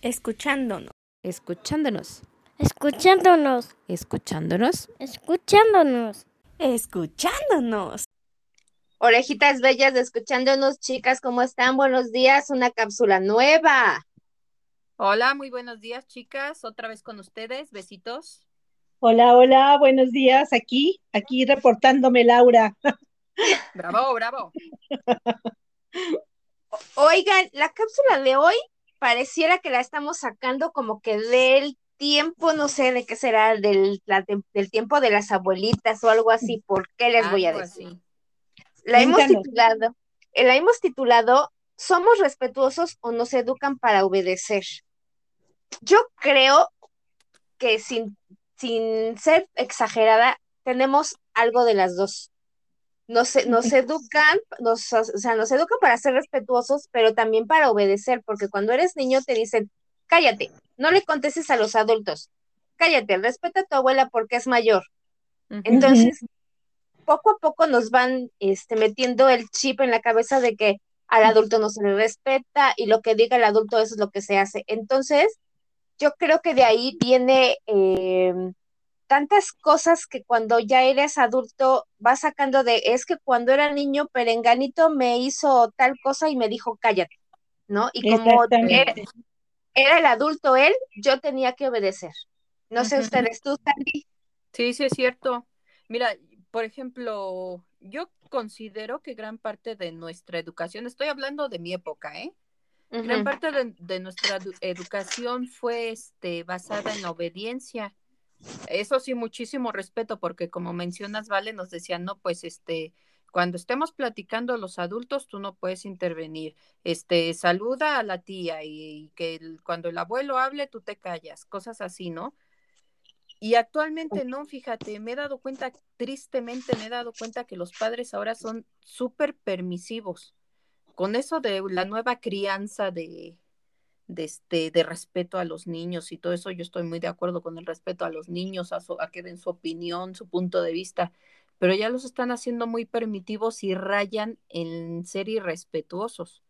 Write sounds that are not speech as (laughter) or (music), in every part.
Escuchándonos. Escuchándonos. Escuchándonos. Escuchándonos. Escuchándonos. Escuchándonos. Orejitas bellas de escuchándonos, chicas, ¿cómo están? Buenos días, una cápsula nueva. Hola, muy buenos días, chicas. Otra vez con ustedes. Besitos. Hola, hola, buenos días. Aquí, aquí reportándome Laura. Bravo, bravo. Oigan, la cápsula de hoy pareciera que la estamos sacando como que del tiempo, no sé de qué será, del, la, del tiempo de las abuelitas o algo así. ¿Por qué les voy a decir? La hemos titulado, eh, la hemos titulado ¿Somos respetuosos o nos educan para obedecer? Yo creo que sin, sin ser exagerada, tenemos algo de las dos. Nos, nos educan, nos, o sea, nos educan para ser respetuosos, pero también para obedecer, porque cuando eres niño te dicen, cállate, no le contestes a los adultos, cállate, respeta a tu abuela porque es mayor. Entonces, poco a poco nos van este, metiendo el chip en la cabeza de que al adulto no se le respeta y lo que diga el adulto eso es lo que se hace. Entonces, yo creo que de ahí viene eh, tantas cosas que cuando ya eres adulto vas sacando de, es que cuando era niño, Perenganito me hizo tal cosa y me dijo, cállate, ¿no? Y como era, era, el adulto él, yo tenía que obedecer. No sé ustedes, tú, Sandy. Sí, sí, es cierto. Mira, por ejemplo, yo considero que gran parte de nuestra educación, estoy hablando de mi época, ¿eh? Gran parte de, de, nuestra educación fue este, basada en la obediencia. Eso sí, muchísimo respeto, porque como mencionas, Vale, nos decían, no, pues este, cuando estemos platicando los adultos, tú no puedes intervenir. Este, saluda a la tía y, que cuando el abuelo hable, tú te callas, cosas así, ¿no? Y actualmente no, fíjate, me he dado cuenta, tristemente me he dado cuenta que los padres ahora son súper permisivos. Con eso de la nueva crianza de, de, este, de respeto a los niños y todo eso, yo estoy muy de acuerdo con el respeto a los niños, a, a que den su opinión, su punto de vista, pero ya los están haciendo muy permitivos y rayan en ser irrespetuosos.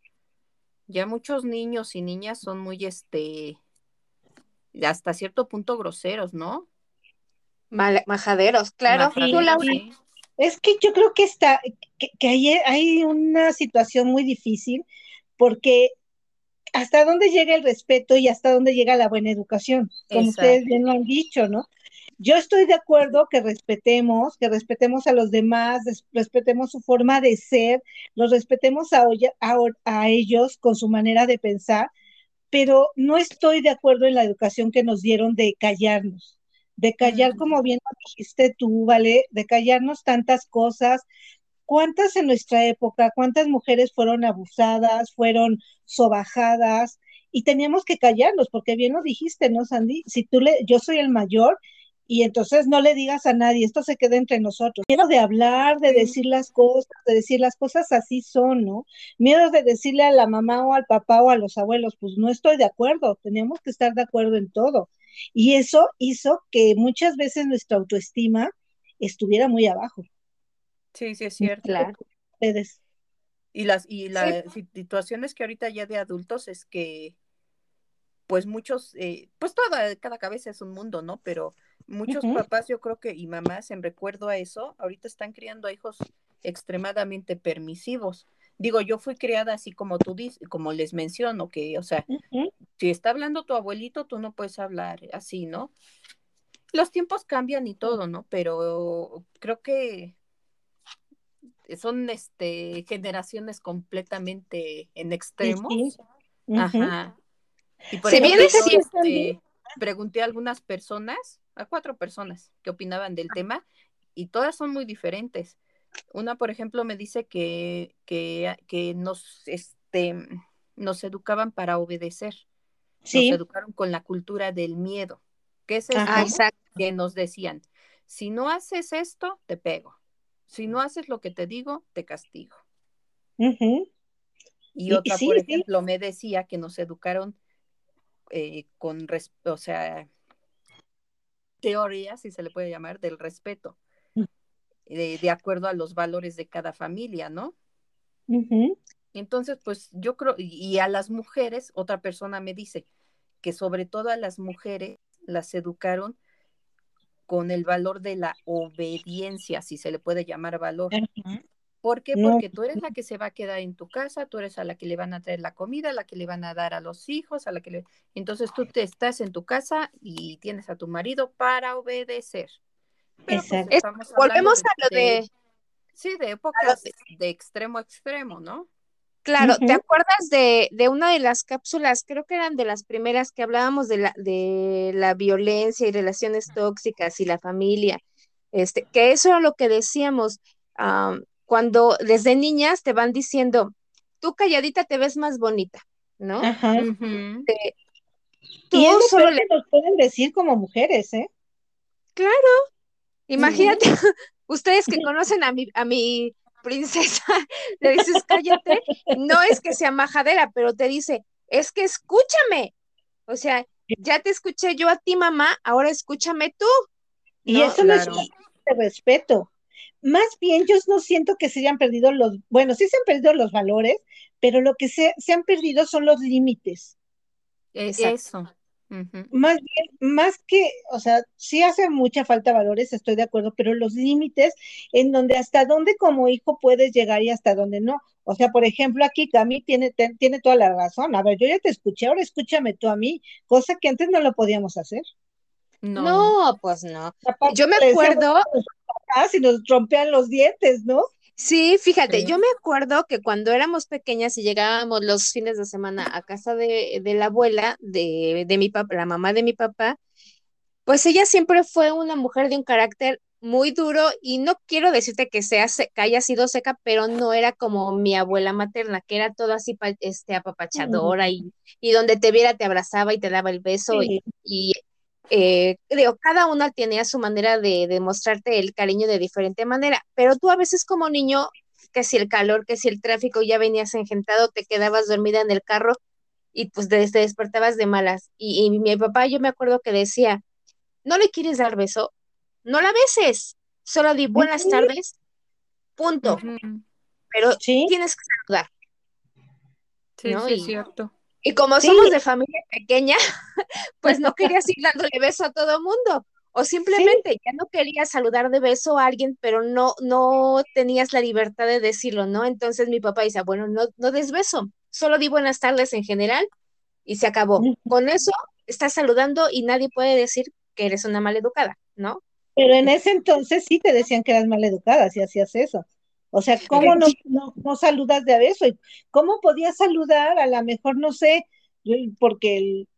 Ya muchos niños y niñas son muy, este, hasta cierto punto groseros, ¿no? majaderos, claro. Es que yo creo que está, que, hay, hay, una situación muy difícil porque hasta dónde llega el respeto y hasta dónde llega la buena educación, como ustedes bien lo han dicho, ¿no? Yo estoy de acuerdo que respetemos, que respetemos a los demás, respetemos su forma de ser, los respetemos a, a, a ellos con su manera de pensar, pero no estoy de acuerdo en la educación que nos dieron de callarnos de callar, como bien dijiste tú, ¿vale? De callarnos tantas cosas. ¿Cuántas en nuestra época, cuántas mujeres fueron abusadas, fueron sobajadas? Y teníamos que callarnos, porque bien lo dijiste, ¿no, Sandy? Si tú le, yo soy el mayor, y entonces no le digas a nadie, esto se queda entre nosotros. Miedo de hablar, de decir las cosas, de decir las cosas así son, ¿no? Miedo de decirle a la mamá o al papá o a los abuelos, pues no estoy de acuerdo, teníamos que estar de acuerdo en todo. Y eso hizo que muchas veces nuestra autoestima estuviera muy abajo. Sí, sí, es cierto. Claro. Y las, y las situaciones que ahorita ya de adultos es que, pues muchos, eh, pues toda, cada cabeza es un mundo, ¿no? Pero muchos papás, yo creo que, y mamás, en recuerdo a eso, ahorita están criando a hijos extremadamente permisivos. Digo, yo fui criada así como tú dices, como les menciono, que, o sea, si está hablando tu abuelito, tú no puedes hablar así, ¿no? Los tiempos cambian y todo, ¿no? Pero creo que son este generaciones completamente en extremos. Ajá. Y por ejemplo, este, pregunté a algunas personas, a cuatro personas que opinaban del tema, y todas son muy diferentes. Una, por ejemplo, me dice que, que, que nos, este, nos educaban para obedecer. Nos educaron con la cultura del miedo. ¿Qué es eso? Que nos decían, si no haces esto, te pego. Si no haces lo que te digo, te castigo. Y otra, por ejemplo, me decía que nos educaron eh, con, o sea, teoría, si se le puede llamar, del respeto, de, acuerdo a los valores de cada familia, ¿no? Entonces, pues yo creo, y a las mujeres, otra persona me dice que sobre todo a las mujeres las educaron con el valor de la obediencia, si se le puede llamar valor. ¿Por qué? Porque tú eres la que se va a quedar en tu casa, tú eres a la que le van a traer la comida, a la que le van a dar a los hijos, a la que le... Entonces tú te estás en tu casa y tienes a tu marido para obedecer. Pero, pues. Es- Volvemos a lo de, Sí, de épocas de extremo a extremo, ¿no? Claro, ¿te acuerdas de, de una de las cápsulas? Creo que eran de las primeras que hablábamos de la, de la violencia y relaciones tóxicas y la familia. Este, que eso era lo que decíamos, am, cuando desde niñas te van diciendo, tú calladita te ves más bonita, ¿no? Ajá. Tú Y es lo solo le que nos pueden decir como mujeres, ¿eh? Imagínate, (laughs) (laughs) ustedes que conocen a mi, a mi princesa, (laughs) le dices, cállate, no es que sea majadera, pero te dice, es que escúchame. O sea, ya te escuché yo a ti, mamá, ahora escúchame tú. Y No, eso no es de respeto. Más bien, yo no siento que se hayan perdido los, bueno, sí se han perdido los valores, pero lo que se, se han perdido son los límites. E- Exacto. Eso. Más bien, más que, o sea, sí hace mucha falta valores, estoy de acuerdo, pero los límites en donde hasta dónde como hijo puedes llegar y hasta dónde no. O sea, por ejemplo, aquí Cami tiene, tiene toda la razón. A ver, yo ya te escuché, ahora escúchame tú a mí, cosa que antes no lo podíamos hacer. No. No, pues no. Capaz Yo me acuerdo, y nos rompean los dientes, ¿no? Sí, fíjate, yo me acuerdo que cuando éramos pequeñas y llegábamos los fines de semana a casa de, de la abuela, de, de mi papá, la mamá de mi papá, Pues ella siempre fue una mujer de un carácter muy duro y no quiero decirte que sea se- que haya sido seca, pero no era como mi abuela materna, que era toda así este apapachadora y, y donde te viera te abrazaba y te daba el beso y, eh, digo, cada una tenía su manera de, de mostrarte el cariño de diferente manera, pero tú a veces como niño, que si el calor, que si el tráfico ya venías engentado, te quedabas dormida en el carro y pues te, te despertabas de malas. Y, y mi papá, yo me acuerdo que decía, no le quieres dar beso, no la beses, solo di buenas tardes, punto, pero Sí. tienes que saludar. Sí, ¿no? sí, es cierto. Y como Sí. somos de familia pequeña, (laughs) pues no querías ir dándole beso a todo mundo. O simplemente ya no querías saludar de beso a alguien, pero no, no tenías la libertad de decirlo, ¿no? Entonces mi papá dice, bueno, no, no des beso, solo di buenas tardes en general y se acabó. Con eso estás saludando y nadie puede decir que eres una maleducada, ¿no? Pero en ese entonces sí te decían que eras maleducada si hacías eso. O sea, ¿cómo no, no, no saludas de beso? ¿Y ¿Cómo podías saludar? A lo mejor, no sé, porque el-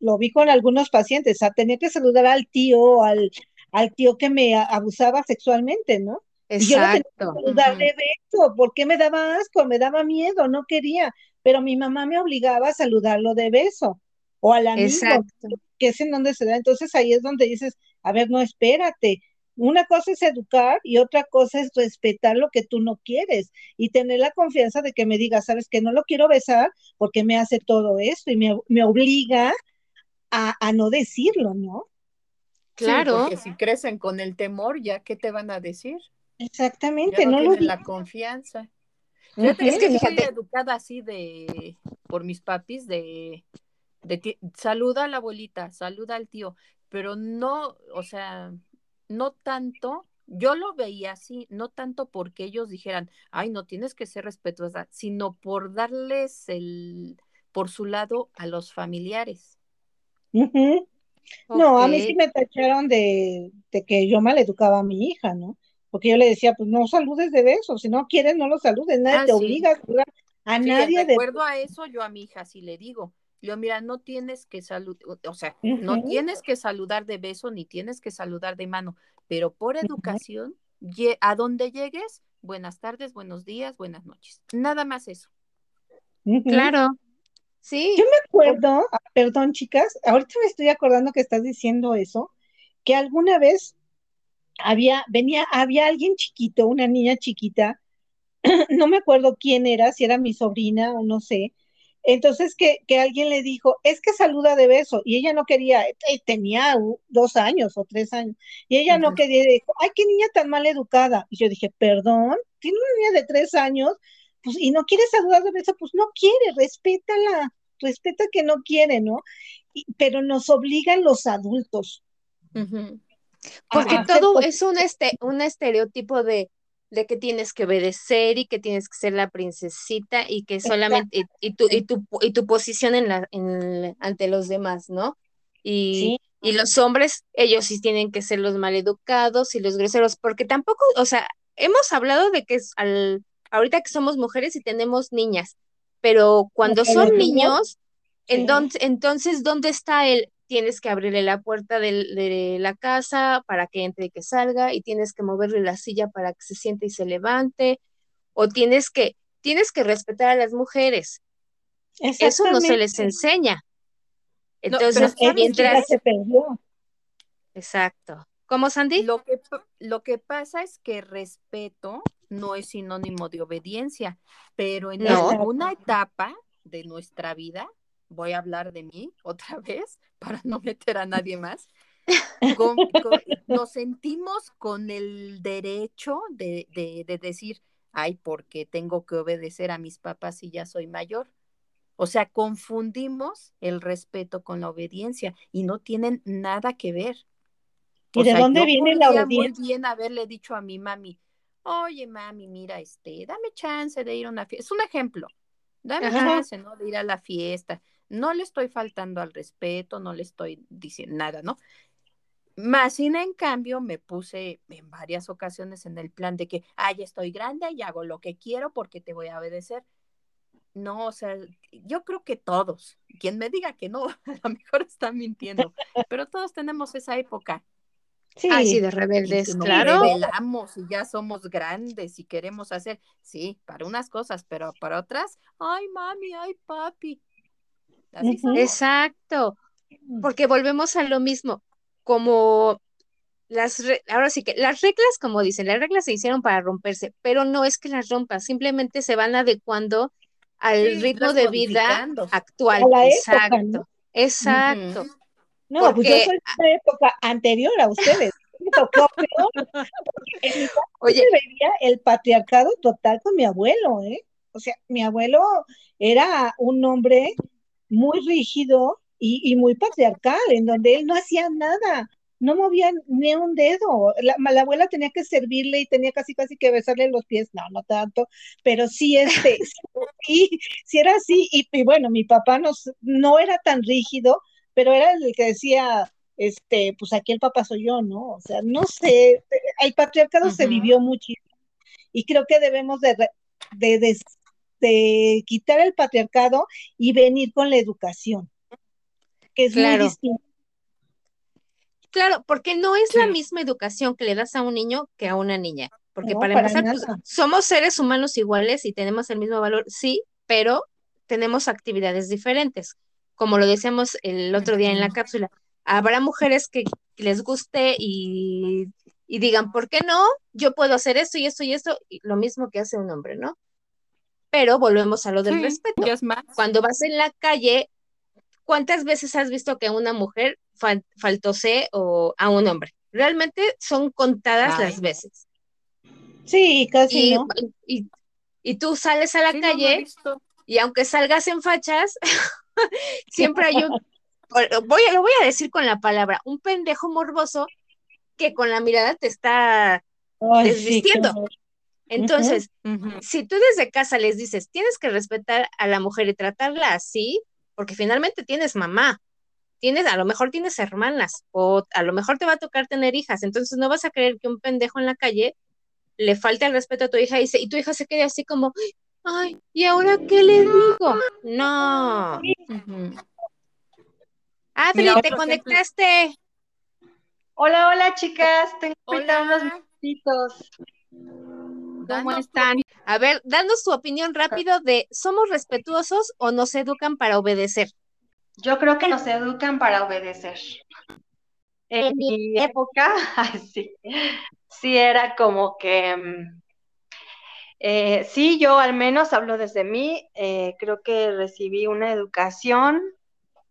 lo vi con algunos pacientes, sea, tenía que saludar al tío, al, al tío que me a- abusaba sexualmente, ¿no? Y yo tenía que Exacto. saludar de beso, porque me daba asco, me daba miedo, no quería, pero mi mamá me obligaba a saludarlo de beso, o al amigo, Exacto. que es en donde se da. Entonces ahí es donde dices, a ver, no, espérate. Una cosa es educar y otra cosa es respetar lo que tú no quieres y tener la confianza de que me digas, sabes que no lo quiero besar porque me hace todo esto y me, me obliga a, a no decirlo, ¿no? Sí, Claro. porque si crecen con el temor, ¿ya qué te van a decir? Exactamente, Ya no, no lo tienen digo. la confianza. Fíjate Ujú. Es que yo fíjate. educada así de, por mis papis, de, de ti- saluda a la abuelita, saluda al tío, pero no, o sea, no tanto, yo lo veía así, no tanto porque ellos dijeran, ay, no tienes que ser respetuosa, sino por darles el, por su lado a los familiares. No, a mí sí me tacharon de, de que yo maleducaba a mi hija, ¿no? Porque yo le decía, pues no saludes de beso, si no quieres, no lo saludes, nadie Ah, te sí. obliga a saludar a Sí, nadie de recuerdo a eso, yo a mi hija sí le digo, yo mira, no tienes que saludar, o sea, no tienes que saludar de beso ni tienes que saludar de mano, pero por educación, a donde llegues, buenas tardes, buenos días, buenas noches. Nada más eso. Claro. Sí. Yo me acuerdo, ah, perdón, chicas, ahorita me estoy acordando que estás diciendo eso, que alguna vez había, venía, había alguien chiquito, una niña chiquita, (clears throat) no me acuerdo quién era, si era mi sobrina o no sé. Entonces que, que alguien le dijo, es que saluda de beso, y ella no quería, eh, tenía u- dos años o tres años, y ella no Ujú. quería, y dijo, ay, qué niña tan mal educada. Y yo dije, perdón, tiene una niña de tres años, pues, y no quiere saludar de beso, pues no quiere, respétala. respeta que no quiere, ¿no? Y- pero nos obligan los adultos. Porque todo es un, este, un estereotipo de, de que tienes que obedecer y que tienes que ser la princesita y que solamente, y, y tu, y, tu, y tu posición en la, en, ante los demás, ¿no? Y, Sí, y los hombres, ellos sí tienen que ser los maleducados y los groseros, porque tampoco, o sea, hemos hablado de que es al, ahorita que somos mujeres y tenemos niñas, pero cuando son niños, entonces, entonces, ¿dónde está el? Tienes que abrirle la puerta de, la casa para que entre y que salga, y tienes que moverle la silla para que se siente y se levante, o tienes que, tienes que respetar a las mujeres. Eso no se les enseña. Entonces, ¿sabes Eso ya mientras, se perdió. exacto. ¿Cómo, Sandy? Lo que, lo que pasa es que respeto no es sinónimo de obediencia, pero en No. alguna etapa de nuestra vida, voy a hablar de mí (laughs) otra vez para no meter a nadie (laughs) más, con- con- nos sentimos con el derecho de, de, de decir, ay, porque tengo que obedecer a mis papás si ya soy mayor. O sea, confundimos el respeto con la obediencia y no tienen nada que ver. ¿Y O de sea, dónde viene la podría muy obediencia? bien haberle dicho a mi mami, oye mami, mira, este, dame chance de ir a una fiesta. Es un ejemplo, dame Ajá. chance, ¿no? De ir a la fiesta. No le estoy faltando al respeto, no le estoy diciendo nada, ¿no? Más sin en cambio me puse en varias ocasiones en el plan de que, ah, ya estoy grande y hago lo que quiero porque te voy a obedecer. No, o sea, yo creo que todos, quien me diga que no, (laughs) a lo mejor está mintiendo, pero todos tenemos esa época. Sí, Ah, sí, de Y rebeldes, nos claro. revelamos y ya somos grandes y queremos hacer, sí, para unas cosas, pero para otras, ay mami, ay papi. Así. Exacto. Porque volvemos a lo mismo, como las, re- ahora sí que las reglas, como dicen, las reglas se hicieron para romperse, pero no es que las rompas, simplemente se van adecuando al Sí, ritmo de vida actual. Época, Exacto, ¿no? exacto. No, pues yo soy de una época anterior a ustedes. (laughs) Me tocó peor, porque en mi casa Oye, se veía el patriarcado total con mi abuelo, ¿eh? O sea, mi abuelo era un hombre muy rígido y, y muy patriarcal, en donde él no hacía nada, no movía ni un dedo. La, la abuela tenía que servirle y tenía casi casi que besarle los pies, no, no tanto, pero sí, este, (laughs) sí, sí era así. Y, y bueno, mi papá nos, no era tan rígido, pero era el que decía, este, pues aquí el papá soy yo, ¿no? O sea, no sé, el patriarcado se vivió muchísimo y creo que debemos de, de, de- de quitar el patriarcado y venir con la educación, que es Claro. muy distinto. claro, porque no es la misma educación que le das a un niño que a una niña. Porque No, para para empezar, pues, somos seres humanos iguales y tenemos el mismo valor, sí, pero tenemos actividades diferentes. Como lo decíamos el otro día en la cápsula, habrá mujeres que les guste y, y digan, ¿por qué no? Yo puedo hacer esto y esto y esto, y lo mismo que hace un hombre, ¿no? Pero volvemos a lo del Sí, respeto. ya es más. Cuando vas en la calle, ¿cuántas veces has visto que una mujer fal- faltosee o a un hombre? Realmente son contadas Ay, las veces. Sí, casi Y, no. y, y tú sales a la Sí, no calle y aunque salgas en fachas, (laughs) siempre hay un, (laughs) voy, a- lo voy a decir con la palabra, un pendejo morboso que con la mirada te está Ay, sí, Entonces, si tú desde casa les dices, tienes que respetar a la mujer y tratarla así, porque finalmente tienes mamá, tienes, a lo mejor tienes hermanas, o a lo mejor te va a tocar tener hijas, entonces no vas a creer que un pendejo en la calle le falte el respeto a tu hija y, se- y tu hija se quede así como, ay, ¿y ahora qué le digo? No. Ujú. Adri, Mira, te conectaste. Hola, hola chicas, tengo Hola. unos minutitos. ¿Cómo están? A ver, danos tu opinión rápido de ¿somos respetuosos o nos educan para obedecer? Yo creo que nos educan para obedecer. En mi época, (laughs) sí, sí era como que, mm, eh, sí, yo al menos hablo desde mí, eh, creo que recibí una educación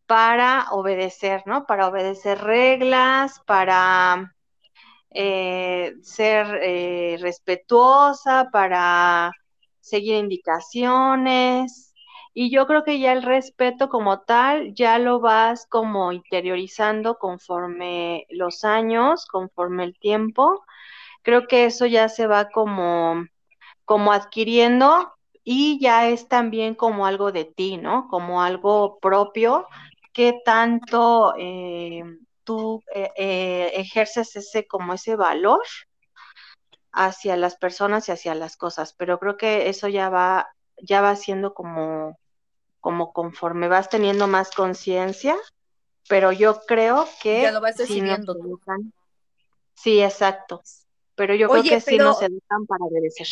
para obedecer, ¿no? Para obedecer reglas, para eh, ser eh, respetuosa, para seguir indicaciones. Y yo creo que ya el respeto como tal, ya lo vas como interiorizando conforme los años, conforme el tiempo. Creo que eso ya se va como, como adquiriendo y ya es también como algo de ti, ¿no? Como algo propio que tanto eh, tú eh, eh, ejerces ese como ese valor hacia las personas y hacia las cosas, pero creo que eso ya va, ya va siendo como como conforme vas teniendo más conciencia, pero yo creo que Ya lo vas sí nos decidiendo tú. educan. Sí, exacto. Pero yo creo que sí pero- nos educan para obedecer.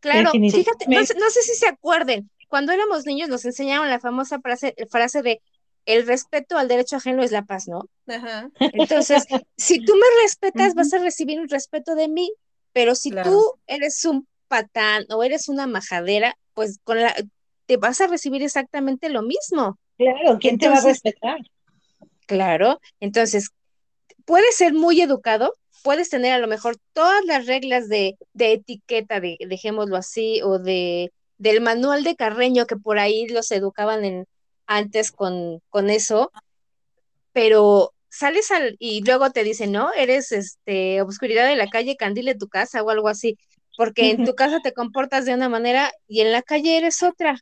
Claro, fíjate, no, sé- no sé si se acuerden, cuando éramos niños nos enseñaron la famosa frase, frase de el respeto al derecho ajeno es la paz, ¿no? Ajá. Entonces, si tú me respetas, vas a recibir un respeto de mí, pero si Claro. tú eres un patán o eres una majadera, pues con la te vas a recibir exactamente lo mismo. Claro, ¿quién te va a Entonces- respetar? Claro, entonces puedes ser muy educado, puedes tener a lo mejor todas las reglas de, de etiqueta, de, dejémoslo así, o de del manual de Carreño que por ahí los educaban en antes con, con eso, pero sales al y luego te dicen, no, eres este obscuridad de la calle, candil de tu casa o algo así, porque en tu casa te comportas de una manera y en la calle eres otra,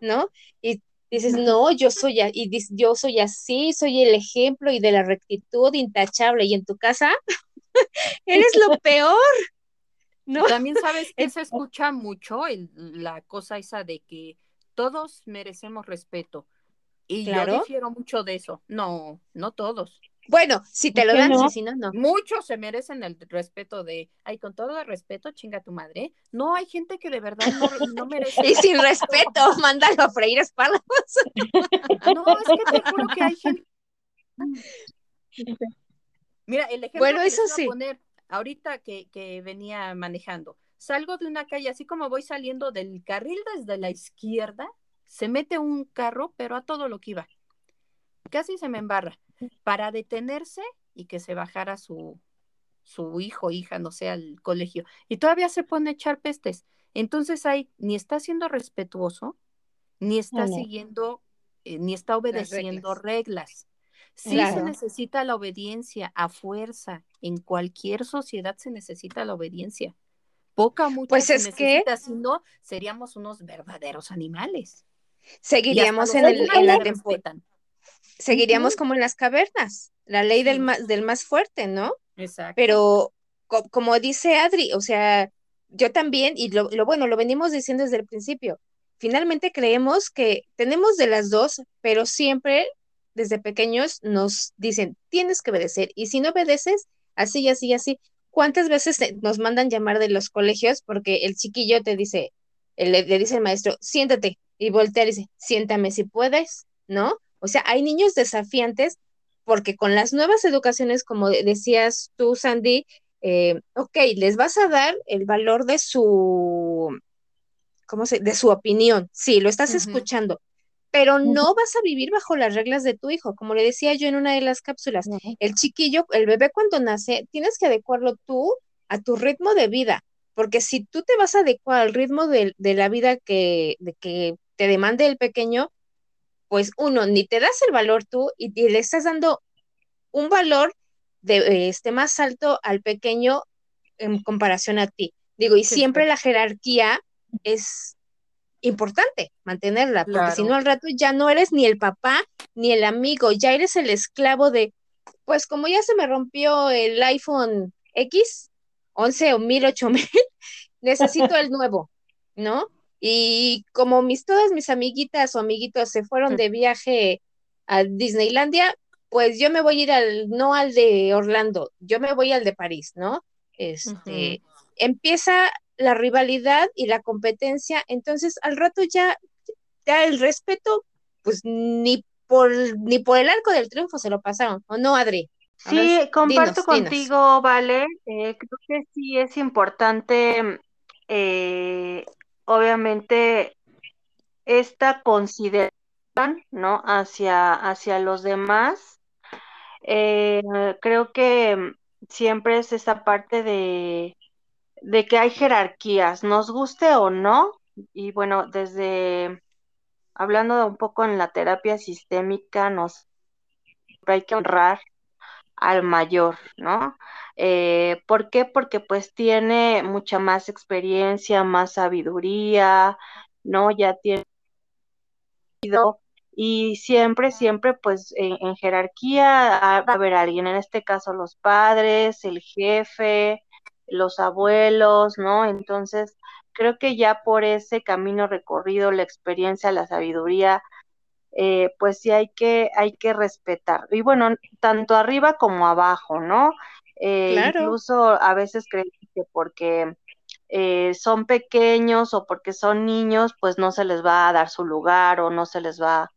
¿no? Y dices, no, yo soy, y yo soy así, soy el ejemplo y de la rectitud intachable, y en tu casa (laughs) eres lo (laughs) peor, ¿no? También sabes que se escucha mucho el- la cosa esa de que todos merecemos respeto. Y Claro. yo difiero mucho de eso. No, no todos. Bueno, si te ¿Por lo dan, no? si no, no. Muchos se merecen el respeto de, ay, con todo el respeto, chinga tu madre. No, hay gente que de verdad no, no (laughs) merece. Y sin respeto, (laughs) mándalo a freír espaldas. (laughs) No, es que te juro que hay gente. Mira, el ejemplo Bueno, que les eso iba a sí. poner ahorita que, que venía manejando. Salgo de una calle, así como voy saliendo del carril desde la izquierda, se mete un carro, pero a todo lo que iba. Casi se me embarra. Para detenerse y que se bajara su, su hijo, hija, no sé, al colegio. Y todavía se pone a echar pestes. Entonces ahí ni está siendo respetuoso, ni está No, siguiendo, eh, ni está obedeciendo reglas. Sí se necesita la obediencia a fuerza. En cualquier sociedad se necesita la obediencia. Poca mucha Pues es que- si no, seríamos unos verdaderos animales. Seguiríamos en, el, en la seguiríamos como en las cavernas, la ley del más, del más fuerte, ¿no? Exacto. Pero co- como dice Adri, o sea, yo también, y lo, lo bueno, lo venimos diciendo desde el principio, finalmente creemos que tenemos de las dos, pero siempre desde pequeños nos dicen, tienes que obedecer, y si no obedeces, así así así. ¿Cuántas veces nos mandan llamar de los colegios porque el chiquillo te dice, le, le dice el maestro, siéntate, y voltea y dice, siéntame si puedes, ¿no? O sea, hay niños desafiantes porque con las nuevas educaciones, como de- decías tú, Sandy, eh, ok, les vas a dar el valor de su, ¿cómo se? De su opinión. Sí, lo estás escuchando, pero no vas a vivir bajo las reglas de tu hijo. Como le decía yo en una de las cápsulas, el chiquillo, el bebé cuando nace, tienes que adecuarlo tú a tu ritmo de vida, porque si tú te vas a adecuar al ritmo de, de la vida que, de que te demande el pequeño, pues uno, ni te das el valor tú y, y le estás dando un valor de este más alto al pequeño en comparación a ti. Digo, y siempre la jerarquía es importante mantenerla, porque si no al rato ya no eres ni el papá ni el amigo, ya eres el esclavo de, pues como ya se me rompió el iPhone X, 11 o 1000, 8000, (laughs) necesito el nuevo, ¿no? Y como mis todas mis amiguitas o amiguitos se fueron de viaje a Disneylandia, pues yo me voy a ir al, no al de Orlando, yo me voy al de París, ¿no? Este, empieza la rivalidad y la competencia, entonces al rato ya, ya el respeto, pues ni por, ni por el arco del triunfo se lo pasaron, ¿o no, Adri? A Sí, ver, comparto dinos, dinos. contigo, Vale. Eh, creo que sí es importante, eh, obviamente, esta consideración, ¿no? Hacia, hacia los demás. Eh, creo que mm, siempre es esa parte de, de que hay jerarquías, nos guste o no. Y bueno, desde, hablando de un poco en la terapia sistémica, nos hay que honrar al mayor, ¿no? Eh, ¿Por qué? Porque pues tiene mucha más experiencia, más sabiduría, ¿no? Ya tiene y siempre, siempre, pues en, jerarquía va a haber alguien, en este caso los padres, el jefe, los abuelos, ¿no? Entonces, creo que ya por ese camino recorrido, la experiencia, la sabiduría, eh, pues sí hay que, hay que respetar. Y bueno, tanto arriba como abajo, ¿no? Eh, incluso a veces creo que porque eh, son pequeños o porque son niños, pues no se les va a dar su lugar o no se les va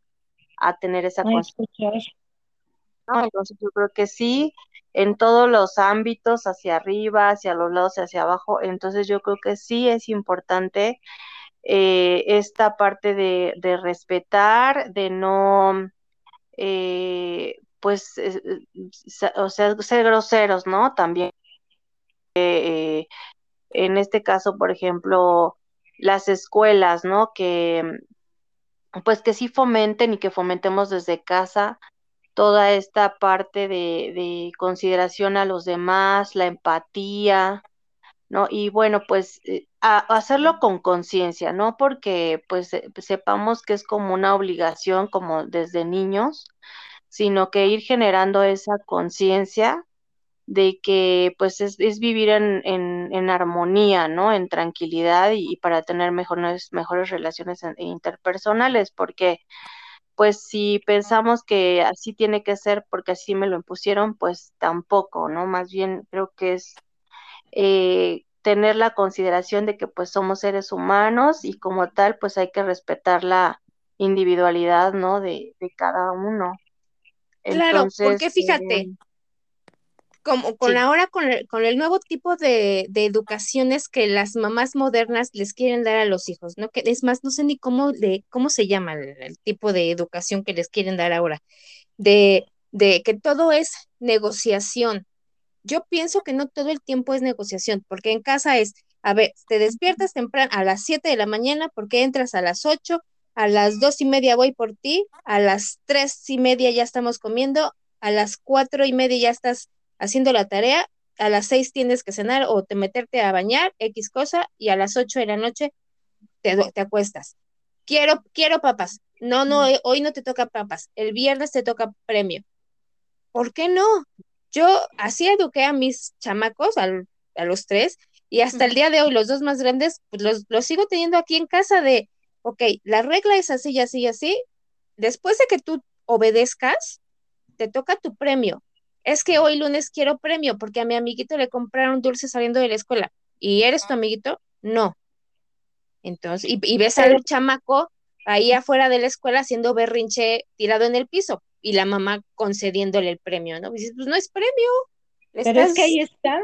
a tener esa Entonces yo creo que sí, en todos los ámbitos, hacia arriba, hacia los lados, hacia abajo, entonces yo creo que sí es importante eh, esta parte de, respetar, de no, eh, pues, o sea, ser groseros, ¿no? También, eh, en este caso, por ejemplo, las escuelas, ¿no? Que, pues que sí fomenten y que fomentemos desde casa toda esta parte de, consideración a los demás, la empatía, ¿no? Y bueno, pues eh, hacerlo con conciencia, no porque pues sepamos que es como una obligación como desde niños, sino que ir generando esa conciencia de que pues es, vivir en, en, armonía, ¿no? En tranquilidad y, para tener mejores, mejores relaciones interpersonales, porque pues si pensamos que así tiene que ser porque así me lo impusieron, pues tampoco, ¿no? Más bien creo que es eh, tener la consideración de que pues somos seres humanos y como tal pues hay que respetar la individualidad, ¿no? De, de cada uno. Claro, porque fíjate, eh, como con ahora con el, con el nuevo tipo de, de, educaciones que las mamás modernas les quieren dar a los hijos, ¿no? Que es más, no sé ni cómo, de, cómo se llama el, tipo de educación que les quieren dar ahora, de, de que todo es negociación. Yo pienso que no todo el tiempo es negociación, porque en casa es, a ver, te despiertas temprano a las 7 de la mañana porque entras a las 8, a las dos y media voy por ti, a las tres y media ya estamos comiendo, a las cuatro y media ya estás haciendo la tarea, a las seis tienes que cenar o te meterte a bañar, X cosa, y a las ocho de la noche te, te acuestas. Quiero, quiero papas. No, no, hoy no te toca papas. El viernes te toca premio. ¿Por qué no? Yo así eduqué a mis chamacos, a los tres, y hasta el día de hoy los dos más grandes, pues los, los sigo teniendo aquí en casa de, ok, la regla es así y así y así. Después de que tú obedezcas, te toca tu premio es que hoy lunes quiero premio porque a mi amiguito le compraron dulce saliendo de la escuela. ¿Y eres tu amiguito? No. Entonces, y, ves al chamaco ahí afuera de la escuela haciendo berrinche tirado en el piso y la mamá concediéndole el premio, ¿no? dices, pues no es premio. Pero es que ahí está.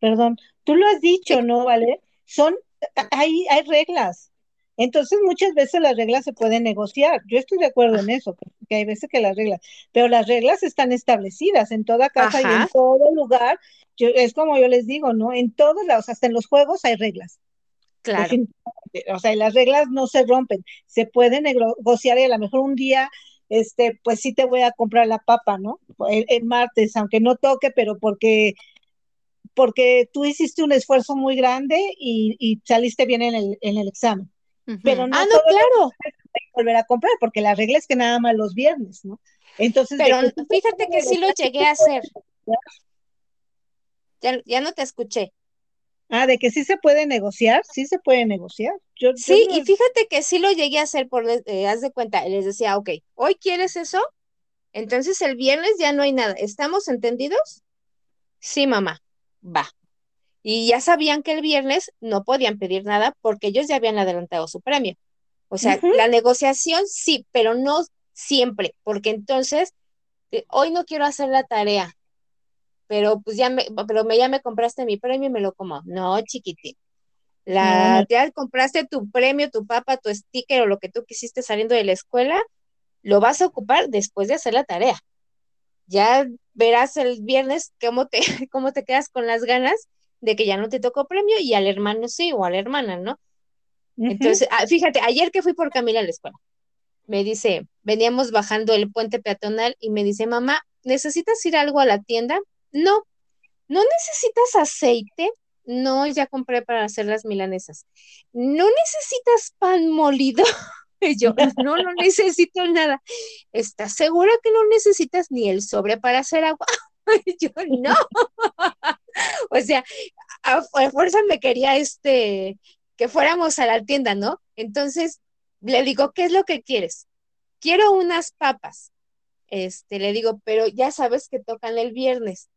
Perdón, tú lo has dicho, ¿no, Vale? Son, hay, hay reglas. Entonces, muchas veces las reglas se pueden negociar. Yo estoy de acuerdo en eso, que hay veces que las reglas, pero las reglas están establecidas en toda casa y en todo lugar. es como yo les digo, ¿no? En todos lados, hasta en los juegos hay reglas. Claro. O sea, las reglas no se rompen, se pueden negociar y a lo mejor un día, este, pues sí te voy a comprar la papa, ¿no? El, martes, aunque no toque, pero porque porque tú hiciste un esfuerzo muy grande y, y saliste bien en el, en el examen. Pero no, ah, no, claro. volver a comprar, porque la regla es que nada más los viernes, ¿no? Entonces, pero fíjate que sí lo llegué a hacer. Ya, ya no te escuché. Ah, de que sí se puede negociar, sí se puede negociar. Yo, sí, y fíjate que sí lo llegué a hacer por, eh, haz de cuenta, les decía, ok, hoy quieres eso, entonces el viernes ya no hay nada. ¿Estamos entendidos? Sí, mamá, va y ya sabían que el viernes no podían pedir nada porque ellos ya habían adelantado su premio. O sea, la negociación sí, pero no siempre, porque entonces eh, hoy no quiero hacer la tarea, pero pues ya me, pero me, ya me compraste mi premio y me lo como. No, chiquitín. La, Ya compraste tu premio, tu papa, tu sticker o lo que tú quisiste saliendo de la escuela, lo vas a ocupar después de hacer la tarea. Ya verás el viernes cómo te, (laughs) cómo te quedas con las ganas de que ya no te tocó premio y al hermano sí o a la hermana, ¿no? Entonces, ah, fíjate, ayer que fui por Camila a la escuela, me dice, veníamos bajando el puente peatonal y me dice, mamá, ¿necesitas ir algo a la tienda? No, ¿no necesitas aceite? No, ya compré para hacer las milanesas. ¿No necesitas pan molido? (laughs) Y yo, no, no necesito nada. ¿Estás segura que no necesitas ni el sobre para hacer agua? (laughs) Y yo, no. (laughs) (laughs) o sea, a, fuerza me quería este, que fuéramos a la tienda, ¿no? Entonces le digo, ¿qué es lo que quieres? Quiero unas papas. Este, le digo, pero ya sabes que tocan el viernes.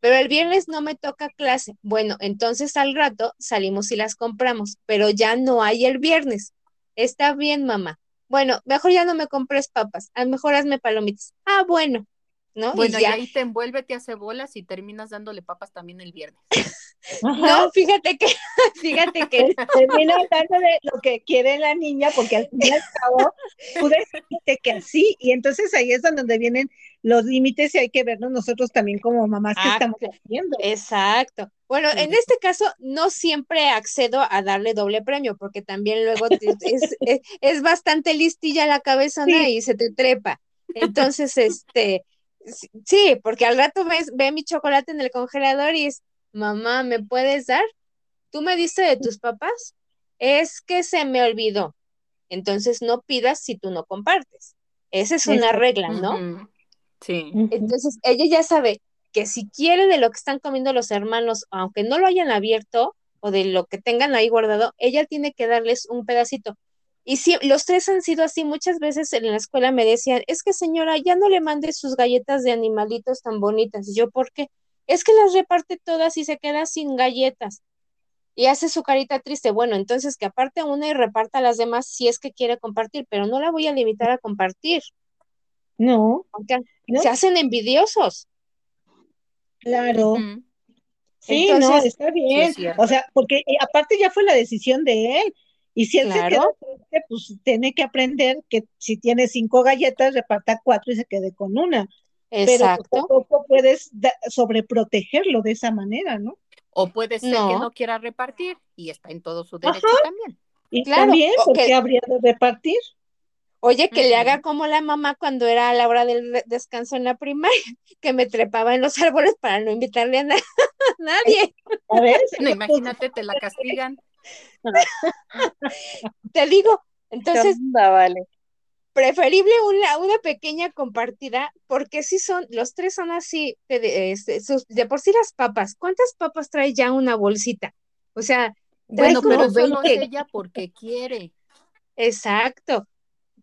Pero el viernes no me toca clase. Bueno, entonces al rato salimos y las compramos, pero ya no hay el viernes. Está bien, mamá. Bueno, mejor ya no me compres papas, a lo mejor hazme palomitas. Ah, bueno, ¿no? Bueno, y ahí te envuelve, te hace bolas y terminas dándole papas también el viernes. (laughs) No, fíjate que, (laughs) fíjate que Termina hablando de lo que quiere la niña, porque al fin y al cabo, tú decidiste que así, y entonces ahí es donde vienen los límites y hay que vernos nosotros también como mamás que Ah, estamos haciendo. Exacto. Bueno, en este caso no siempre accedo a darle doble premio, porque también luego te- es, es, es bastante listilla la cabezona y se te trepa. Entonces, este, sí- porque al rato ves, ve mi chocolate en el congelador y es, mamá, ¿me puedes dar? ¿Tú me diste de tus papás? Es que se me olvidó. Entonces no pidas si tú no compartes. Esa es una regla, ¿no? Sí. Entonces, ella ya sabe que si quiere de lo que están comiendo los hermanos, aunque no lo hayan abierto o de lo que tengan ahí guardado, ella tiene que darles un pedacito. Y si los tres han sido así, muchas veces en la escuela me decían, es que señora, ya no le mande sus galletas de animalitos tan bonitas. Y yo, ¿por qué? Es que las reparte todas y se queda sin galletas. Y hace su carita triste. Bueno, entonces que aparte una y reparta a las demás si es que quiere compartir, pero no la voy a limitar a compartir, No, aunque ¿No? se hacen envidiosos. claro. Sí, no, está bien. es o sea, porque eh, aparte ya fue la decisión de él. Y si él se Claro. queda triste, pues tiene que aprender que si tiene cinco galletas, reparta cuatro y se quede con una. Pero pues, Exacto. tampoco puedes sobreprotegerlo de esa manera, ¿no? O puede ser que No. no quiera repartir y está en todo su derecho también. Y Claro, también, o ¿por que- qué habría de repartir? Oye, que le haga como la mamá cuando era a la hora del descanso en la primaria, (laughs) que me trepaba en los árboles para no invitarle a, na- (laughs) a nadie. A ver, No, imagínate, te la castigan. (laughs) Te digo, entonces, onda, vale. preferible una, una pequeña compartida, porque si son, los tres son así, de, de- este, sus- de por sí las papas, ¿cuántas papas trae ya una bolsita? O sea, Bueno, pero eso lo hace 20. ella porque quiere. Exacto.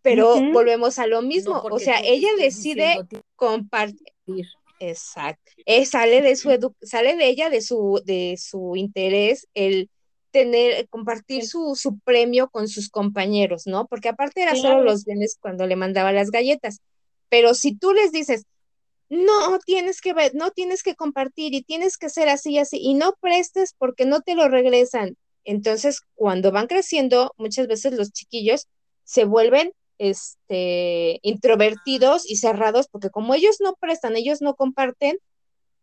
Pero volvemos a lo mismo, No o sea, ella decide compartir. "Tienes Exacto. Eh, sale de su edu- sale de ella de su de su interés el tener compartir su, su premio con sus compañeros, ¿no? Porque aparte era solo los viernes cuando le mandaba las galletas. Pero si tú les dices, no tienes que ver, no tienes que compartir y tienes que ser así y así y no prestes porque no te lo regresan. Entonces, cuando van creciendo, muchas veces los chiquillos se vuelven este, introvertidos y cerrados, porque como ellos no prestan, ellos no comparten,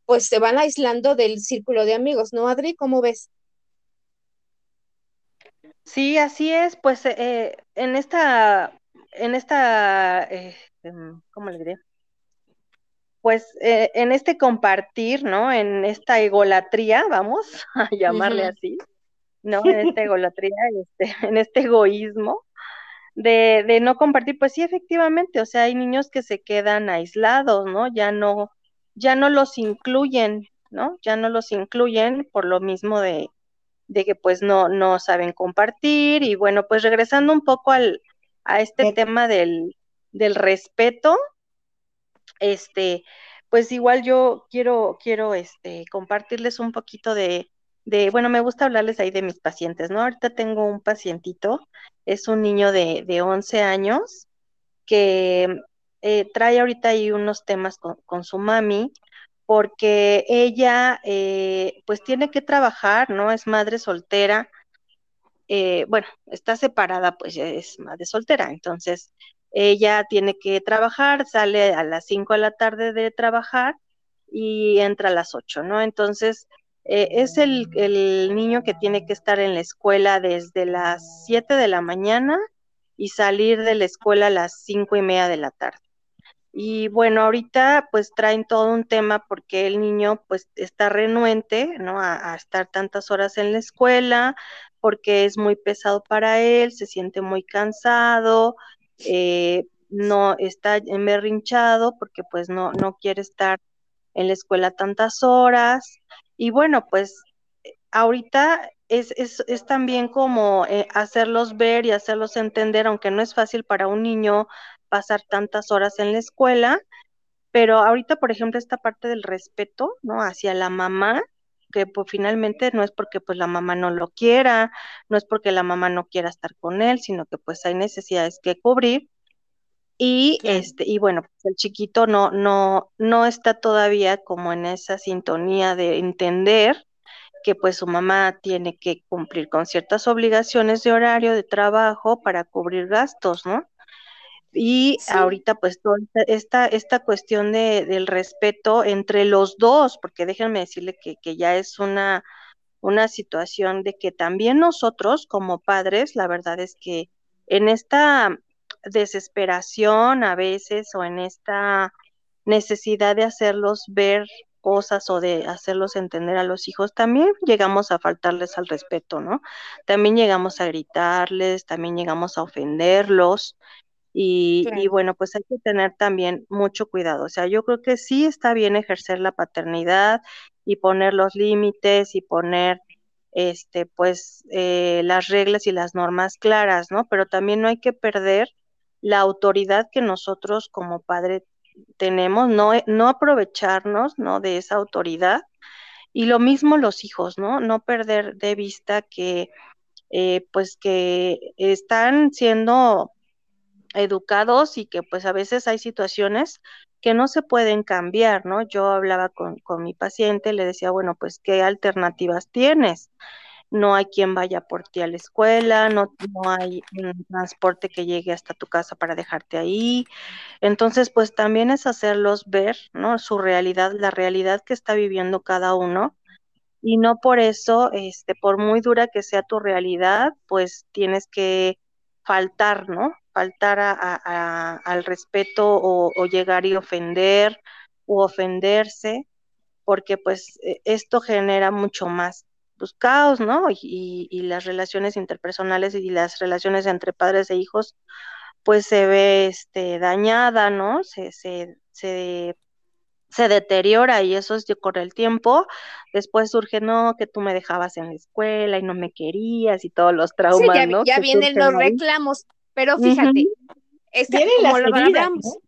pues se van aislando del círculo de amigos, ¿no, Adri? ¿Cómo ves? Sí, así es, pues eh, en esta, en esta, eh, em, ¿cómo le diré? Pues eh, en este compartir, ¿no? En esta egolatría, vamos (laughs) a llamarle así, ¿no? En esta (laughs) egolatría, este, (laughs) en este egoísmo de, de no compartir, pues sí, efectivamente, o sea, hay niños que se quedan aislados, ¿no? Ya no, ya no los incluyen, ¿no? Ya no los incluyen por lo mismo de, de que pues no, no saben compartir. Y bueno, pues regresando un poco al, a este tema del, del respeto, este, pues igual yo quiero, quiero este, compartirles un poquito de, de, bueno, me gusta hablarles ahí de mis pacientes, ¿no? Ahorita tengo un pacientito, es un niño de, de 11 años que eh, trae ahorita ahí unos temas con, con su mami, porque ella eh, pues tiene que trabajar, ¿no? Es madre soltera, eh, bueno, está separada, pues es madre soltera, entonces ella tiene que trabajar, sale a las 5 de la tarde de trabajar y entra a las 8, ¿no? Entonces, eh, es el, el, niño que tiene que estar en la escuela desde las 7 de la mañana y salir de la escuela a las cinco y media de la tarde. Y bueno, ahorita pues traen todo un tema porque el niño pues está renuente, ¿no? A, estar tantas horas en la escuela, porque es muy pesado para él, se siente muy cansado, eh, no está emberrinchado porque pues no, no quiere estar en la escuela tantas horas. Y bueno, pues ahorita es, es, es también como eh, hacerlos ver y hacerlos entender, aunque no es fácil para un niño pasar tantas horas en la escuela, pero ahorita, por ejemplo, esta parte del respeto, ¿no? Hacia la mamá, que pues finalmente no es porque pues la mamá no lo quiera, no es porque la mamá no quiera estar con él, sino que pues hay necesidades que cubrir. Y este, y bueno, pues el chiquito no, no, no está todavía como en esa sintonía de entender que pues su mamá tiene que cumplir con ciertas obligaciones de horario de trabajo para cubrir gastos, ¿no? Y sí. ahorita pues toda esta, esta cuestión de, del respeto entre los dos, porque déjenme decirle que, que ya es una, una situación de que también nosotros como padres, la verdad es que en esta desesperación a veces o en esta necesidad de hacerlos ver cosas o de hacerlos entender a los hijos, también llegamos a faltarles al respeto, ¿no? También llegamos a gritarles, también llegamos a ofenderlos y, claro. y, bueno, pues hay que tener también mucho cuidado. O sea, yo creo que sí está bien ejercer la paternidad y poner los límites y poner este pues eh, las reglas y las normas claras, ¿no? Pero también no hay que perder la autoridad que nosotros como padre tenemos, no, no aprovecharnos, ¿no? De esa autoridad. Y lo mismo los hijos, ¿no? No perder de vista que, eh, pues que están siendo educados y que pues a veces hay situaciones que no se pueden cambiar, ¿no? Yo hablaba con, con mi paciente, le decía, bueno, pues, ¿qué alternativas tienes? no hay quien vaya por ti a la escuela, no, no, hay un transporte que llegue hasta tu casa para dejarte ahí. Entonces, pues también es hacerlos ver, ¿no? Su realidad, la realidad que está viviendo cada uno. Y no por eso, este, por muy dura que sea tu realidad, pues tienes que faltar, ¿no? Faltar a, al respeto o, o llegar y ofender o ofenderse, porque pues e, esto genera mucho más pues, caos, ¿no? Y, y, las relaciones interpersonales y las relaciones entre padres e hijos, pues se ve este, dañada, ¿no? Se, se, se, se deteriora y eso es con el tiempo. Después surge, no, que tú me dejabas en la escuela y no me querías y todos los traumas, sí, ya, ¿no? Ya vienen los ahí. reclamos, pero fíjate, uh -huh. esta, como lo heridas, hablamos, ¿no?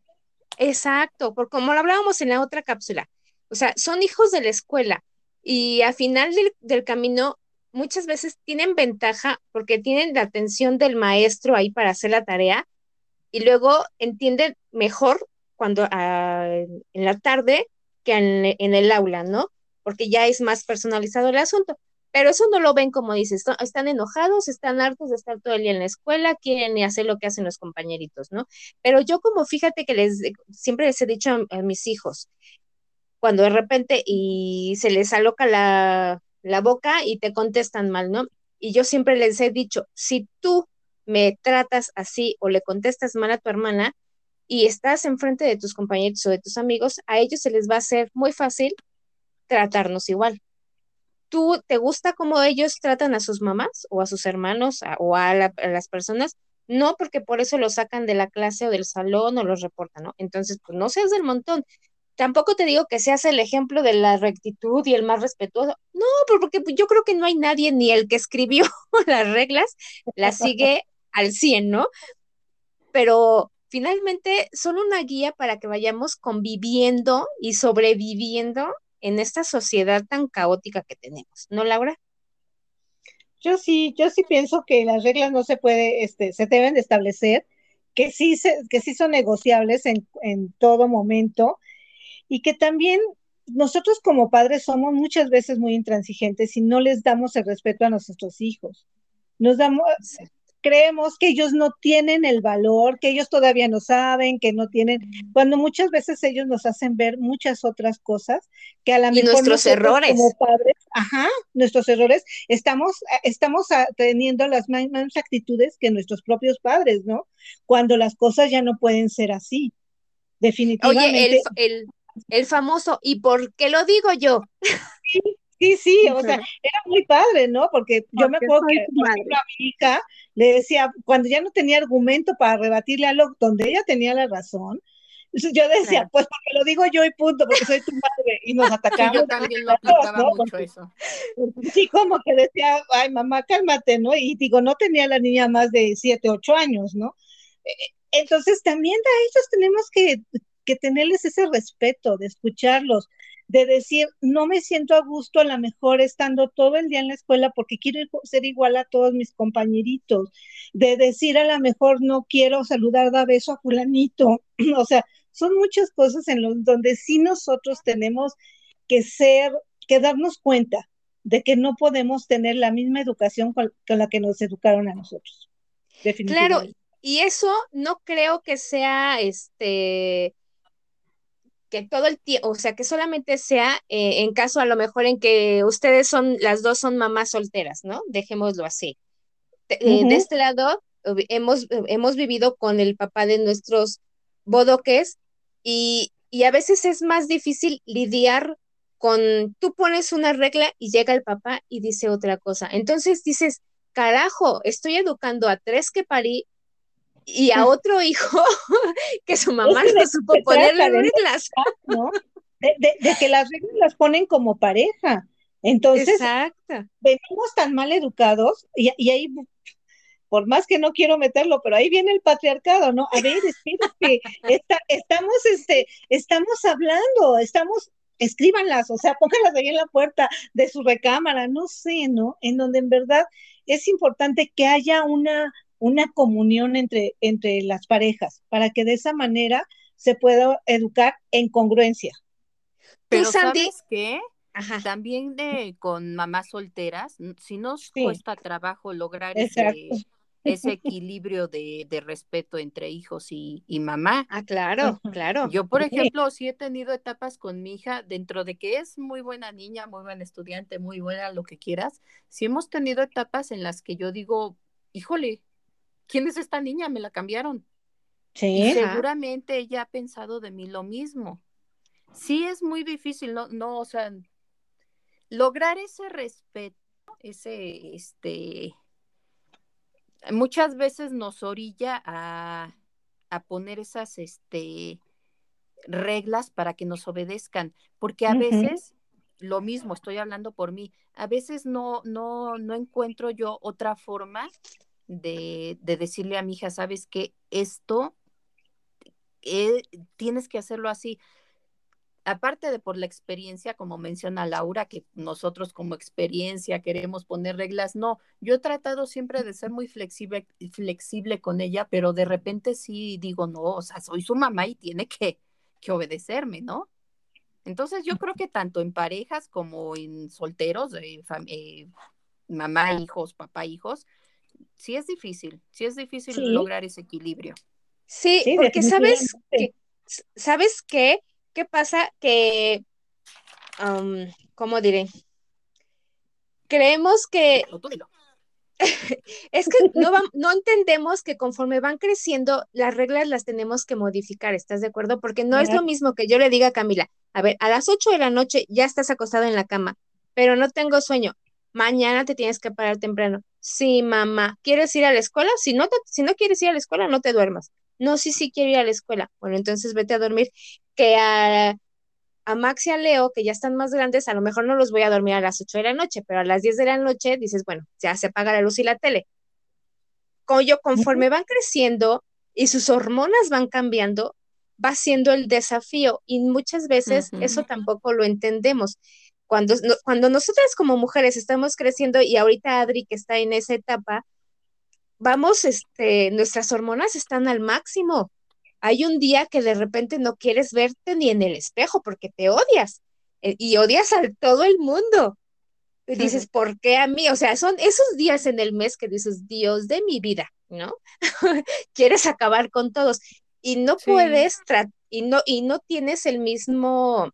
exacto, por como lo hablábamos en la otra cápsula, o sea, son hijos de la escuela, y al final del, del, camino muchas veces tienen ventaja porque tienen la atención del maestro ahí para hacer la tarea y luego entienden mejor cuando uh, en la tarde que en, en, el aula, ¿no? Porque ya es más personalizado el asunto. Pero eso no lo ven como dices, están enojados, están hartos de estar todo el día en la escuela, quieren hacer lo que hacen los compañeritos, ¿no? Pero yo como fíjate que les siempre les he dicho a, a mis hijos, cuando de repente y se les aloca la, la, boca y te contestan mal, ¿no? Y yo siempre les he dicho, si tú me tratas así o le contestas mal a tu hermana y estás enfrente de tus compañeros o de tus amigos, a ellos se les va a hacer muy fácil tratarnos igual. ¿Tú te gusta cómo ellos tratan a sus mamás o a sus hermanos o a, a las personas? No, porque por eso los sacan de la clase o del salón o los reportan, ¿no? Entonces, pues no seas del montón tampoco te digo que seas el ejemplo de la rectitud y el más respetuoso. No, porque yo creo que no hay nadie, ni el que escribió (laughs) las reglas, las sigue al 100, ¿no? Pero finalmente son una guía para que vayamos conviviendo y sobreviviendo en esta sociedad tan caótica que tenemos, ¿no, Laura? Yo sí, yo sí pienso que las reglas no se puede, este, se deben de establecer, que sí, se, que sí son negociables en, en todo momento y que también nosotros como padres somos muchas veces muy intransigentes y no les damos el respeto a nuestros hijos. Nos damos, creemos que ellos no tienen el valor, que ellos todavía no saben, que no tienen, cuando muchas veces ellos nos hacen ver muchas otras cosas que a la Y nuestros errores. como padres, ajá, nuestros errores, estamos, estamos teniendo las mismas actitudes que nuestros propios padres, ¿no? Cuando las cosas ya no pueden ser así. Definitivamente. Oye, el, el, el famoso, ¿y por qué lo digo yo? Sí, sí, o sea, era muy padre, ¿no? Porque yo me acuerdo que, por ejemplo, a mi hija le decía, cuando ya no tenía argumento para rebatirle algo donde ella tenía la razón, yo decía, Claro. pues porque lo digo yo y punto, porque soy tu madre, y nos (laughs) atacamos. yo también lo a aplicaba ¿no? mucho eso. sí, como que decía, ay, mamá, cálmate, ¿no? Y digo, no tenía la niña más de siete, ocho años, ¿no? Eh, Entonces también a ellos tenemos que, que tenerles ese respeto, de escucharlos, de decir, no me siento a gusto a lo mejor estando todo el día en la escuela porque quiero ser igual a todos mis compañeritos, de decir a lo mejor no quiero saludar, da beso a fulanito, (clears throat) o sea, son muchas cosas en los donde sí nosotros tenemos que ser, que darnos cuenta de que no podemos tener la misma educación con, con la que nos educaron a nosotros. Claro, Definitivamente. y eso no creo que sea este que todo el tiempo, o sea, que solamente sea eh, en caso a lo mejor en que ustedes son, las dos son mamás solteras, ¿no? Dejémoslo así. De, eh, de este lado, hemos, hemos vivido con el papá de nuestros bodoques y, y a veces es más difícil lidiar con, tú pones una regla y llega el papá y dice otra cosa. Entonces dices, carajo, estoy educando a tres que parí y a otro hijo (laughs) que su mamá que no supo ponerle reglas. ¿no? De, de- de que las reglas las ponen como pareja. Entonces, Exacto. venimos tan mal educados y, y ahí, por más que no quiero meterlo, pero ahí viene el patriarcado, ¿no? A ver, espérate, está- estamos, este, estamos hablando, estamos, escríbanlas, o sea, pónganlas ahí en la puerta de su recámara, no sé, ¿no? En donde en verdad es importante que haya una, una comunión entre, entre las parejas, para que de esa manera se pueda educar en congruencia. Pero Sandy? ¿sabes qué? Ajá. También de con mamás solteras, si nos Sí. cuesta trabajo lograr ese, ese equilibrio de, de respeto entre hijos y, y mamá. Ah, claro, claro. Yo, por Sí. ejemplo, sí he tenido etapas con mi hija, dentro de que es muy buena niña, muy buena estudiante, muy buena lo que quieras, sí hemos tenido etapas en las que yo digo, híjole, ¿quién es esta niña? Me la cambiaron. Sí, seguramente ella ha pensado de mí lo mismo. Sí es muy difícil, no, no, o sea, lograr ese respeto, ese, este, muchas veces nos orilla a, a poner esas, este, reglas para que nos obedezcan, porque a veces, lo mismo, estoy hablando por mí, a veces no, no, no encuentro yo otra forma de, de decirle a mi hija, sabes que esto eh, tienes que hacerlo así. Aparte de por la experiencia, como menciona Laura, que nosotros como experiencia queremos poner reglas, no, yo he tratado siempre de ser muy flexible, flexible con ella, pero de repente sí digo, no, o sea, soy su mamá y tiene que, que obedecerme, ¿no? Entonces yo creo que tanto en parejas como en solteros, eh, mamá, hijos, papá, hijos, sí es difícil, sí es difícil Sí. lograr ese equilibrio. Sí, Sí, porque sabes que, ¿sabes qué? ¿Qué pasa? Que, ¿cómo diré? Creemos que. (laughs) Es que no, vam- no entendemos que conforme van creciendo, las reglas las tenemos que modificar, ¿estás de acuerdo? Porque no es lo mismo que yo le diga a Camila, a ver, a las 8 de la noche ya estás acostada en la cama, pero no tengo sueño. Mañana te tienes que parar temprano. Sí, mamá, ¿quieres ir a la escuela? Si no, te- si no quieres ir a la escuela, no te duermas. No, sí, sí quiero ir a la escuela. Bueno, entonces vete a dormir. Que a, a Max y a Leo, que ya están más grandes, a lo mejor no los voy a dormir a las 8 de la noche, pero a las 10 de la noche dices, bueno, ya se apaga la luz y la tele. Como yo, conforme van creciendo y sus hormonas van cambiando, va siendo el desafío y muchas veces eso tampoco lo entendemos. Cuando, no- cuando nosotras como mujeres estamos creciendo y ahorita Adri que está en esa etapa, vamos, este, nuestras hormonas están al máximo. Hay un día que de repente no quieres verte ni en el espejo porque te odias eh, y odias a todo el mundo. Y dices, ¿por qué a mí? O sea, son esos días en el mes que dices, Dios de mi vida, ¿no? (laughs) Quieres acabar con todos y no Sí. puedes y no y no tienes el mismo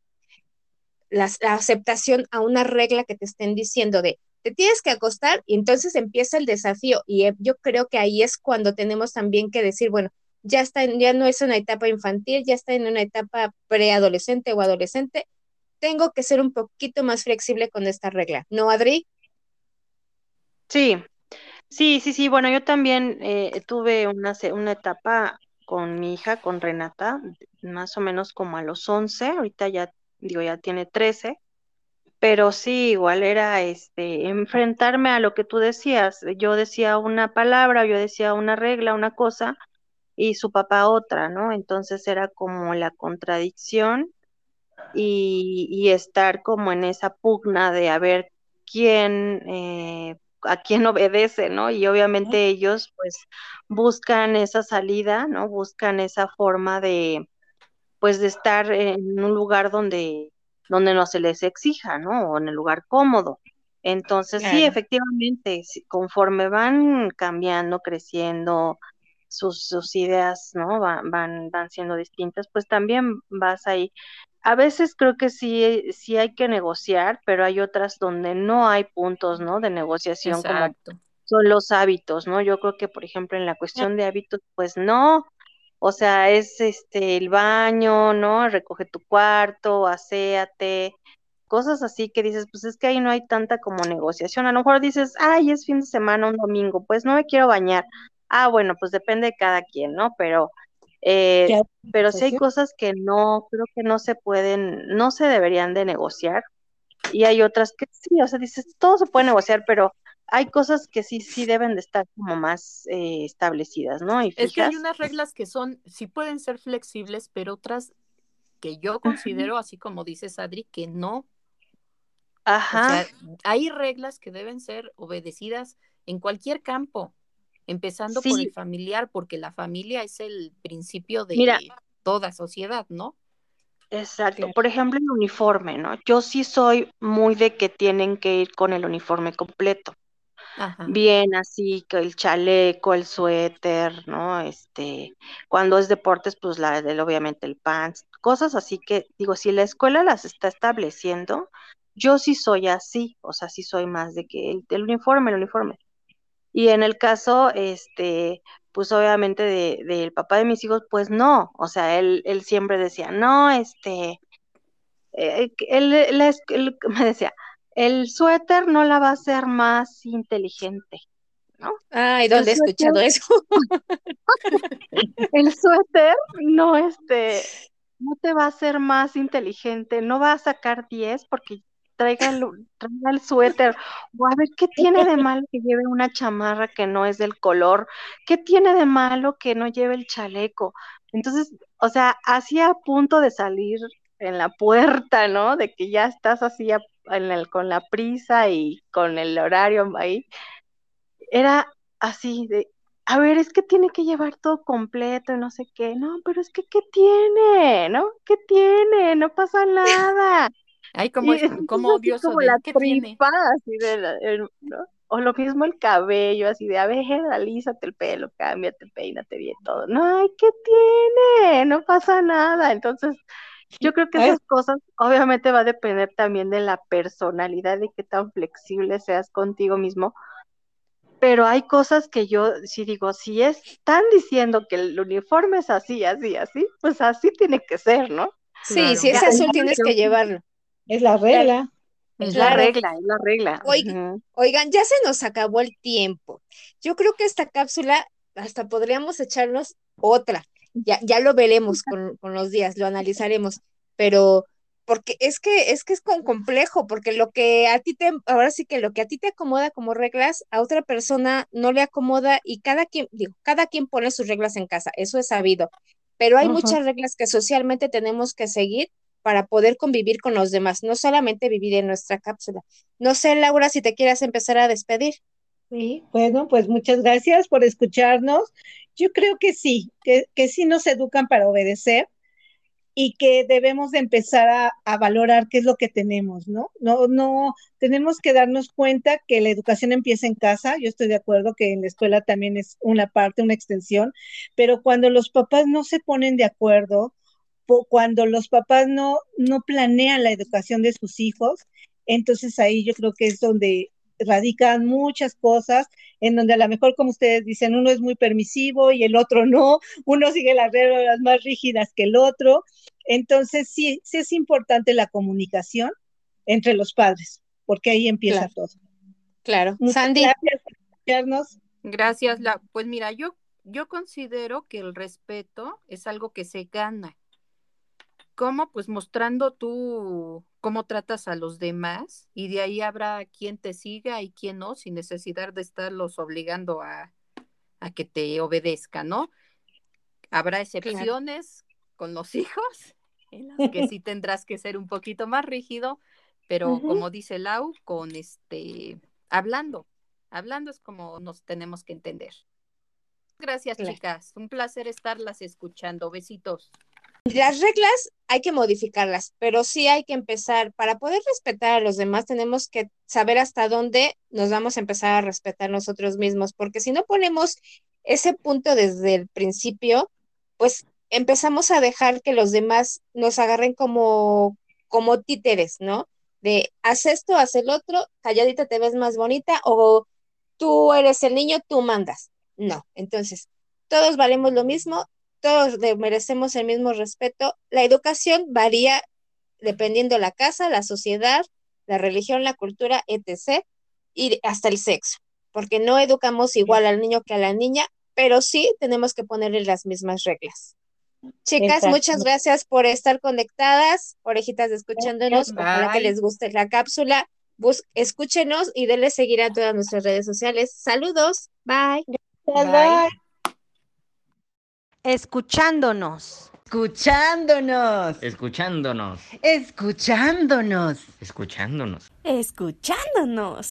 la, la aceptación a una regla que te estén diciendo de te tienes que acostar y entonces empieza el desafío y eh, yo creo que ahí es cuando tenemos también que decir, bueno, ya está, en- ya no es una etapa infantil, ya está en una etapa preadolescente o adolescente, tengo que ser un poquito más flexible con esta regla, ¿no, Adri? Sí, sí, sí, sí. Bueno, yo también eh, tuve una, una etapa con mi hija, con Renata, más o menos como a los 11, ahorita ya, digo, ya tiene 13, pero sí, igual era este, enfrentarme a lo que tú decías. Yo decía una palabra, yo decía una regla, una cosa, y su papá otra, ¿no? Entonces era como la contradicción y, y estar como en esa pugna de a ver quién, eh, a quién obedece, ¿no? Y obviamente ellos pues buscan esa salida, ¿no? Buscan esa forma de, pues de estar en un lugar donde, donde no se les exija, ¿no? O en el lugar cómodo. Entonces, sí, efectivamente, conforme van cambiando, creciendo, sus, sus ideas, ¿no? Van, van, van siendo distintas, pues también vas ahí. A veces creo que sí, sí hay que negociar, pero hay otras donde no hay puntos, ¿no? De negociación como Exacto. son los hábitos, ¿no? Yo creo que, por ejemplo, en la cuestión de hábitos, pues no, o sea, es este el baño, ¿no? Recoge tu cuarto, aséate, cosas así que dices, pues es que ahí no hay tanta como negociación. A lo mejor dices, ay, es fin de semana, un domingo, pues no me quiero bañar. Ah, bueno, pues depende de cada quien, ¿no? Pero, eh, pero sí hay cosas que no, creo que no se pueden, no se deberían de negociar. Y hay otras que sí, o sea, dices, todo se puede negociar, pero hay cosas que sí, sí deben de estar como más eh, establecidas, ¿no? Y Es que hay unas reglas que son, sí pueden ser flexibles, pero otras que yo considero, así como dices, Adri, que no. O Ajá, sea, hay reglas que deben ser obedecidas en cualquier campo, empezando por el familiar, porque la familia es el principio mira, de toda sociedad, ¿no? exacto. Por ejemplo, el uniforme, ¿no? Yo sí soy muy de que tienen que ir con el uniforme completo. Bien, así que el chaleco, el suéter, ¿no? Este, cuando es deportes, pues la, el- obviamente el pants, cosas así que, digo, si la escuela las está estableciendo, yo sí soy así, o sea, sí soy más de que el, uniforme, el uniforme. Y en el caso, este, pues obviamente de, del papá de mis hijos, pues no, o sea, él, él siempre decía, no, este, eh, él me decía, el suéter no la va a hacer más inteligente, ¿no? Ay, El ¿dónde he suéter, escuchado eso? (laughs) el suéter no, este, no te va a hacer más inteligente, no va a sacar 10 porque traiga el, traiga el suéter, o a ver qué tiene de malo que lleve una chamarra que no es del color, qué tiene de malo que no lleve el chaleco. Entonces, o sea, así a punto de salir en la puerta, ¿no? De que ya estás así a- en el- con la prisa y con el horario ahí, era así de, a ver, es que tiene que llevar todo completo y no sé qué, no, pero es que, ¿qué tiene? ¿No? ¿Qué tiene? No pasa nada. (laughs) Ay, como, es, como odioso como de, la ¿qué tiene? tripa, así de, la- el- ¿no? O lo mismo el cabello, así de, a ver, alízate el pelo, cámbiate, peínate bien todo. No, ay, ¿qué tiene? No pasa nada. Entonces, yo creo que esas cosas obviamente va a depender también de la personalidad y qué tan flexible seas contigo mismo. Pero hay cosas que yo sí digo, si están diciendo que el uniforme es así, así, así, pues así tiene que ser, ¿no? Sí, si Claro. es Ya, azul tienes que llevarlo. es la regla. es la regla, es la regla. Oigan, ya se nos acabó el tiempo. Yo creo que esta cápsula hasta podríamos echarnos otra. Ya, ya lo veremos con, con los días, lo analizaremos. Pero porque es que es que es con complejo, porque lo que a ti te, ahora sí que lo que a ti te acomoda como reglas, a otra persona no le acomoda y cada quien, digo, cada quien pone sus reglas en casa, eso es sabido. Pero hay muchas reglas que socialmente tenemos que seguir para poder convivir con los demás, no solamente vivir en nuestra cápsula. No sé, Laura, si te quieras empezar a despedir. Sí, bueno, pues muchas gracias por escucharnos. Yo creo que sí, que, sí nos educan para obedecer, y que debemos de empezar a, a, valorar qué es lo que tenemos, ¿no? No, no, tenemos que darnos cuenta que la educación empieza en casa, yo estoy de acuerdo que en la escuela también es una parte, una extensión, pero cuando los papás no se ponen de acuerdo, cuando los papás no, no planean la educación de sus hijos, entonces ahí yo creo que es donde radican muchas cosas en donde a lo mejor, como ustedes dicen, uno es muy permisivo y el otro no, (laughs) uno sigue las reglas más rígidas que el otro. Entonces, sí, sí es importante la comunicación entre los padres, porque ahí empieza claro. todo. Claro. Muchas Sandy. Gracias por escucharnos. Gracias. La, pues mira, yo, yo considero que el respeto es algo que se gana. ¿Cómo? Pues mostrando tú cómo tratas a los demás y de ahí habrá quien te siga y quien no, sin necesidad de estarlos obligando a, a que te obedezca, ¿no? Habrá excepciones claro. con los (laughs) hijos, en las que sí (laughs) tendrás que ser un poquito más rígido, pero uh -huh. como dice Lau, con este, hablando, hablando es como nos tenemos que entender. Gracias, claro. chicas. Un placer estarlas escuchando. Besitos. Las reglas hay que modificarlas, pero sí hay que empezar, para poder respetar a los demás, tenemos que saber hasta dónde nos vamos a empezar a respetar nosotros mismos, porque si no ponemos ese punto desde el principio, pues empezamos a dejar que los demás nos agarren como, como títeres, ¿no? De haz esto, haz el otro, calladita te ves más bonita, o tú eres el niño, tú mandas. No, entonces, todos valemos lo mismo, todos merecemos el mismo respeto. La educación varía dependiendo la casa, la sociedad, la religión, la cultura, etc. y hasta el sexo, porque no educamos igual al niño que a la niña, pero sí tenemos que ponerle las mismas reglas. Chicas, Exacto. muchas gracias por estar conectadas, orejitas escuchándonos, Bye. ojalá que les guste la cápsula. Bus escúchenos y denle seguir a todas nuestras redes sociales. Saludos, bye. Bye. bye. Escuchándonos. Escuchándonos. Escuchándonos. Escuchándonos. Escuchándonos. Escuchándonos.